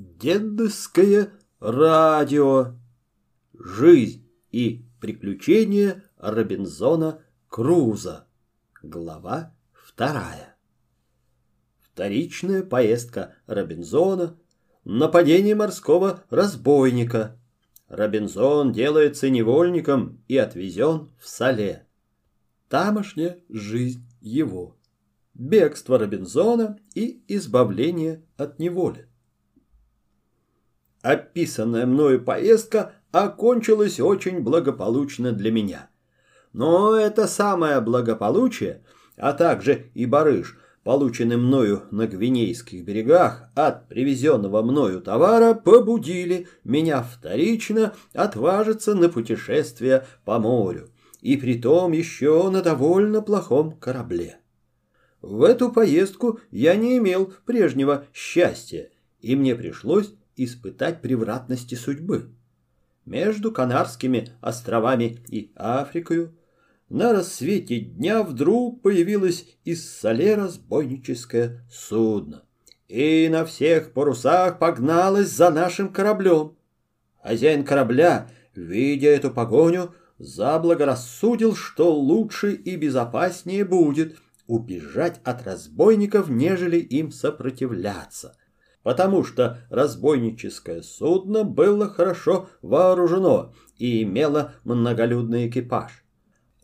Дедовское радио. Жизнь и приключения Робинзона Круза. Глава вторая. Вторичная поездка Робинзона. Нападение морского разбойника. Робинзон делается невольником и отвезен в Сале. Тамошняя жизнь его. Бегство Робинзона и избавление от неволи. Описанная мною поездка окончилась очень благополучно для меня. Но это самое благополучие, а также и барыш, полученный мною на Гвинейских берегах от привезенного мною товара, побудили меня вторично отважиться на путешествие по морю, и притом еще на довольно плохом корабле. В эту поездку я не имел прежнего счастья, и мне пришлось испытать превратности судьбы. Между Канарскими островами и Африкою на рассвете дня вдруг появилось из соле разбойническое судно. И на всех парусах погналось за нашим кораблем. Хозяин корабля, видя эту погоню, заблагорассудил, что лучше и безопаснее будет убежать от разбойников, нежели им сопротивляться потому что разбойническое судно было хорошо вооружено и имело многолюдный экипаж.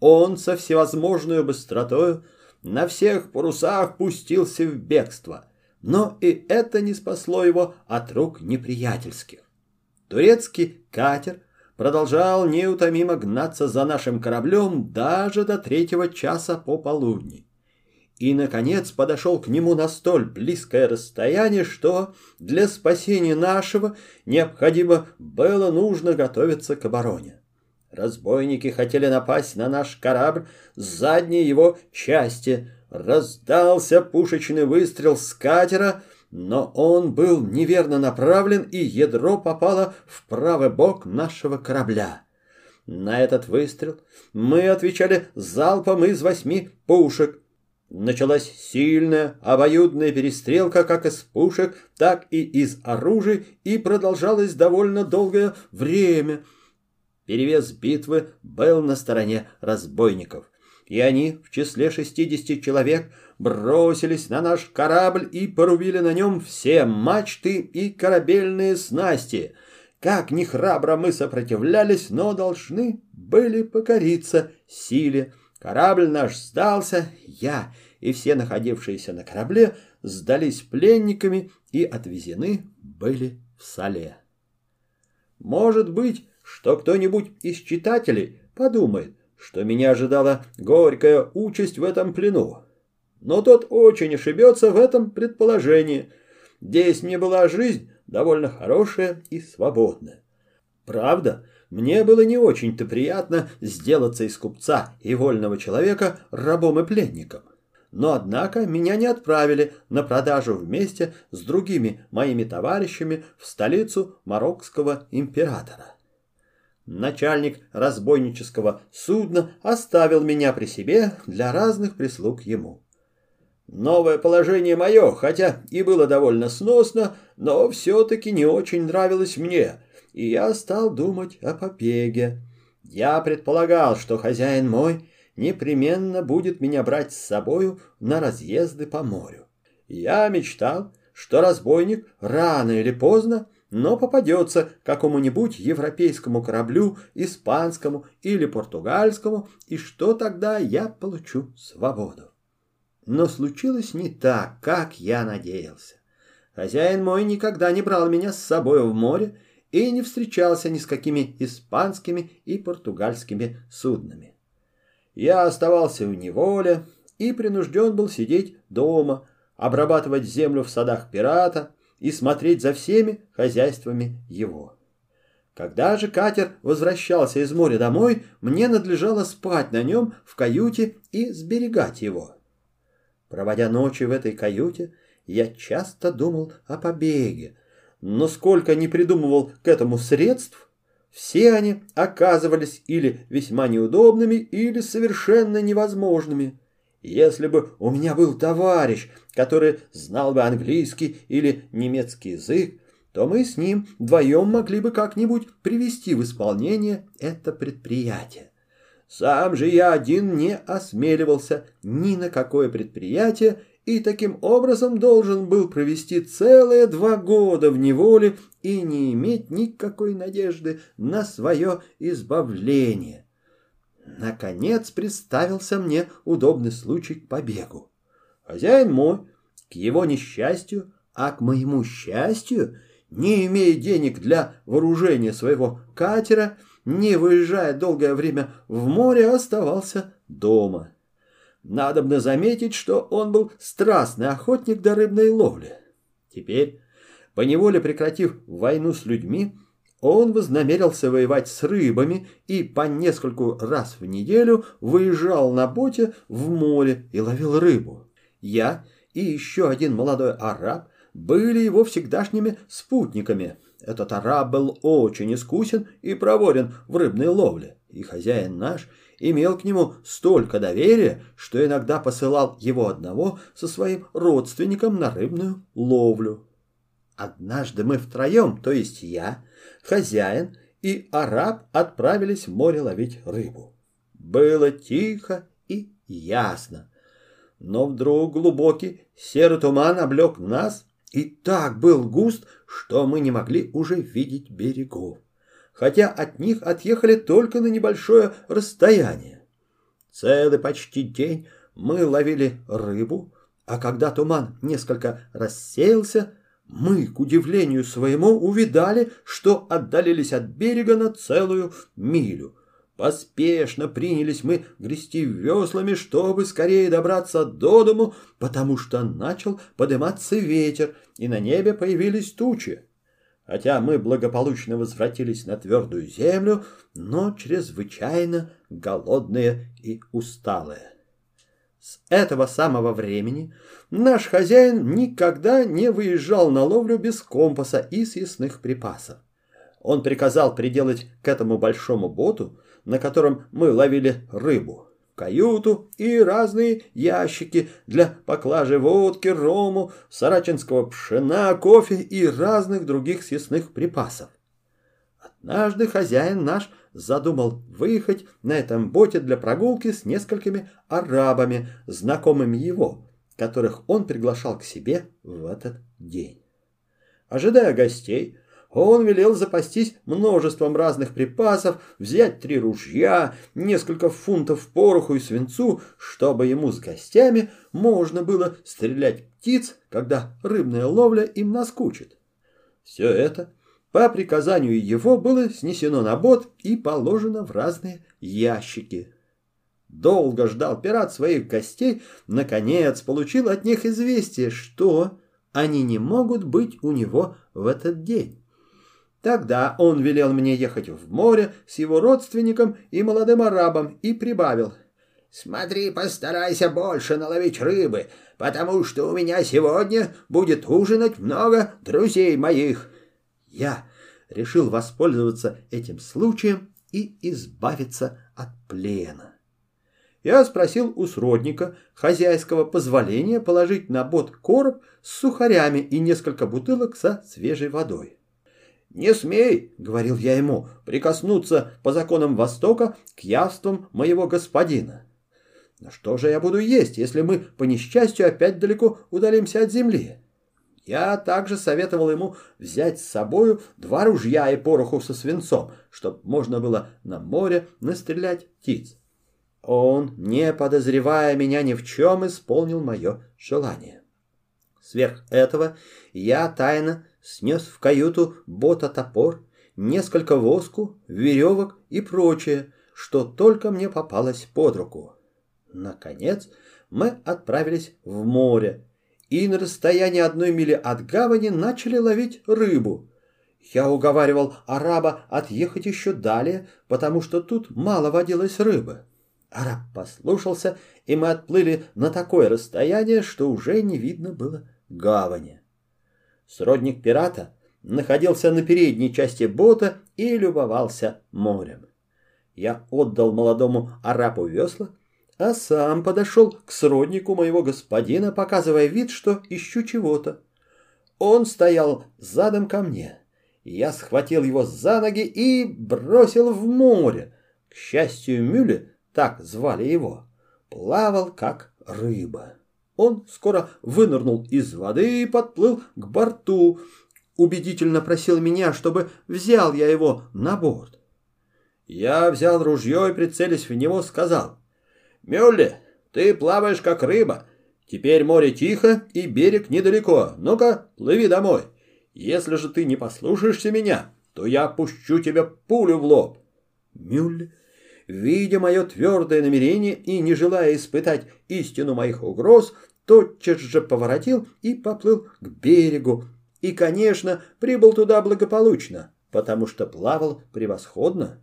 Он со всевозможной быстротою на всех парусах пустился в бегство, но и это не спасло его от рук неприятельских. Турецкий катер продолжал неутомимо гнаться за нашим кораблем даже до третьего часа пополудни и, наконец, подошел к нему на столь близкое расстояние, что для спасения нашего необходимо было нужно готовиться к обороне. Разбойники хотели напасть на наш корабль с задней его части. Раздался пушечный выстрел с катера, но он был неверно направлен, и ядро попало в правый бок нашего корабля. На этот выстрел мы отвечали залпом из восьми пушек — Началась сильная, обоюдная перестрелка как из пушек, так и из оружия, и продолжалась довольно долгое время. Перевес битвы был на стороне разбойников, и они в числе шестидесяти человек бросились на наш корабль и порубили на нем все мачты и корабельные снасти. Как ни храбро мы сопротивлялись, но должны были покориться силе Корабль наш сдался, я и все находившиеся на корабле сдались пленниками и отвезены были в Сале. Может быть, что кто-нибудь из читателей подумает, что меня ожидала горькая участь в этом плену. Но тот очень ошибется в этом предположении. Здесь мне была жизнь довольно хорошая и свободная. Правда, мне было не очень-то приятно сделаться из купца и вольного человека рабом и пленником. Но, однако, меня не отправили на продажу вместе с другими моими товарищами в столицу марокского императора. Начальник разбойнического судна оставил меня при себе для разных прислуг ему. Новое положение мое, хотя и было довольно сносно, но все-таки не очень нравилось мне – и я стал думать о побеге. Я предполагал, что хозяин мой непременно будет меня брать с собою на разъезды по морю. Я мечтал, что разбойник рано или поздно, но попадется какому-нибудь европейскому кораблю, испанскому или португальскому, и что тогда я получу свободу. Но случилось не так, как я надеялся. Хозяин мой никогда не брал меня с собой в море и не встречался ни с какими испанскими и португальскими суднами. Я оставался в неволе и принужден был сидеть дома, обрабатывать землю в садах пирата и смотреть за всеми хозяйствами его. Когда же катер возвращался из моря домой, мне надлежало спать на нем в каюте и сберегать его. Проводя ночи в этой каюте, я часто думал о побеге, но сколько не придумывал к этому средств, все они оказывались или весьма неудобными, или совершенно невозможными. Если бы у меня был товарищ, который знал бы английский или немецкий язык, то мы с ним вдвоем могли бы как-нибудь привести в исполнение это предприятие. Сам же я один не осмеливался ни на какое предприятие и таким образом должен был провести целые два года в неволе и не иметь никакой надежды на свое избавление. Наконец представился мне удобный случай к побегу. Хозяин мой, к его несчастью, а к моему счастью, не имея денег для вооружения своего катера, не выезжая долгое время в море, оставался дома. Надобно заметить, что он был страстный охотник до рыбной ловли. Теперь, поневоле прекратив войну с людьми, он вознамерился воевать с рыбами и по нескольку раз в неделю выезжал на боте в море и ловил рыбу. Я и еще один молодой араб были его всегдашними спутниками. Этот араб был очень искусен и проворен в рыбной ловле, и хозяин наш имел к нему столько доверия, что иногда посылал его одного со своим родственником на рыбную ловлю. Однажды мы втроем, то есть я, хозяин и араб отправились в море ловить рыбу. Было тихо и ясно. Но вдруг глубокий серый туман облег нас и так был густ, что мы не могли уже видеть берегов, хотя от них отъехали только на небольшое расстояние. Целый почти день мы ловили рыбу, а когда туман несколько рассеялся, мы, к удивлению своему, увидали, что отдалились от берега на целую милю. Поспешно принялись мы грести веслами, чтобы скорее добраться до дому, потому что начал подниматься ветер, и на небе появились тучи. Хотя мы благополучно возвратились на твердую землю, но чрезвычайно голодные и усталые. С этого самого времени наш хозяин никогда не выезжал на ловлю без компаса и съестных припасов. Он приказал приделать к этому большому боту, на котором мы ловили рыбу, каюту и разные ящики для поклажи водки, рому, сарачинского пшена, кофе и разных других съестных припасов. Однажды хозяин наш задумал выехать на этом боте для прогулки с несколькими арабами, знакомыми его, которых он приглашал к себе в этот день. Ожидая гостей, он велел запастись множеством разных припасов, взять три ружья, несколько фунтов пороху и свинцу, чтобы ему с гостями можно было стрелять птиц, когда рыбная ловля им наскучит. Все это по приказанию его было снесено на бот и положено в разные ящики. Долго ждал пират своих гостей, наконец получил от них известие, что они не могут быть у него в этот день. Тогда он велел мне ехать в море с его родственником и молодым арабом и прибавил. «Смотри, постарайся больше наловить рыбы, потому что у меня сегодня будет ужинать много друзей моих». Я решил воспользоваться этим случаем и избавиться от плена. Я спросил у сродника хозяйского позволения положить на бот короб с сухарями и несколько бутылок со свежей водой. «Не смей, — говорил я ему, — прикоснуться по законам Востока к явствам моего господина. Но что же я буду есть, если мы, по несчастью, опять далеко удалимся от земли?» Я также советовал ему взять с собою два ружья и пороху со свинцом, чтобы можно было на море настрелять птиц. Он, не подозревая меня ни в чем, исполнил мое желание. Сверх этого я тайно снес в каюту бота топор, несколько воску, веревок и прочее, что только мне попалось под руку. Наконец мы отправились в море и на расстоянии одной мили от гавани начали ловить рыбу. Я уговаривал араба отъехать еще далее, потому что тут мало водилось рыбы. Араб послушался, и мы отплыли на такое расстояние, что уже не видно было гавани. Сродник пирата находился на передней части бота и любовался морем. Я отдал молодому арабу весла, а сам подошел к сроднику моего господина, показывая вид, что ищу чего-то. Он стоял задом ко мне. Я схватил его за ноги и бросил в море. К счастью, Мюле, так звали его, плавал как рыба. Он скоро вынырнул из воды и подплыл к борту. Убедительно просил меня, чтобы взял я его на борт. Я взял ружье и, прицелясь в него, сказал. «Мюлле, ты плаваешь как рыба. Теперь море тихо и берег недалеко. Ну-ка, плыви домой. Если же ты не послушаешься меня, то я пущу тебе пулю в лоб». Мюлле видя мое твердое намерение и не желая испытать истину моих угроз, тотчас же поворотил и поплыл к берегу. И, конечно, прибыл туда благополучно, потому что плавал превосходно.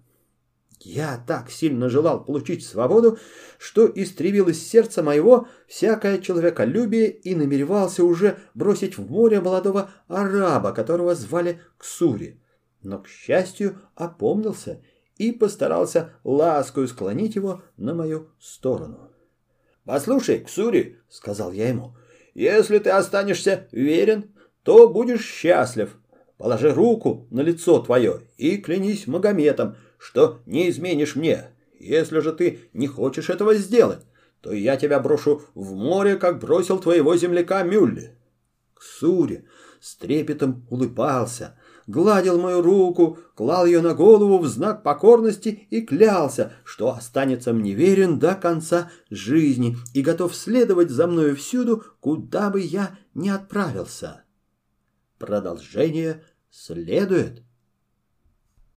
Я так сильно желал получить свободу, что истребил из сердца моего всякое человеколюбие и намеревался уже бросить в море молодого араба, которого звали Ксури. Но, к счастью, опомнился и постарался ласкою склонить его на мою сторону. «Послушай, Ксури», — сказал я ему, — «если ты останешься верен, то будешь счастлив. Положи руку на лицо твое и клянись Магометом, что не изменишь мне. Если же ты не хочешь этого сделать, то я тебя брошу в море, как бросил твоего земляка Мюлли». Ксури с трепетом улыбался, гладил мою руку, клал ее на голову в знак покорности и клялся, что останется мне верен до конца жизни и готов следовать за мною всюду, куда бы я ни отправился. Продолжение следует.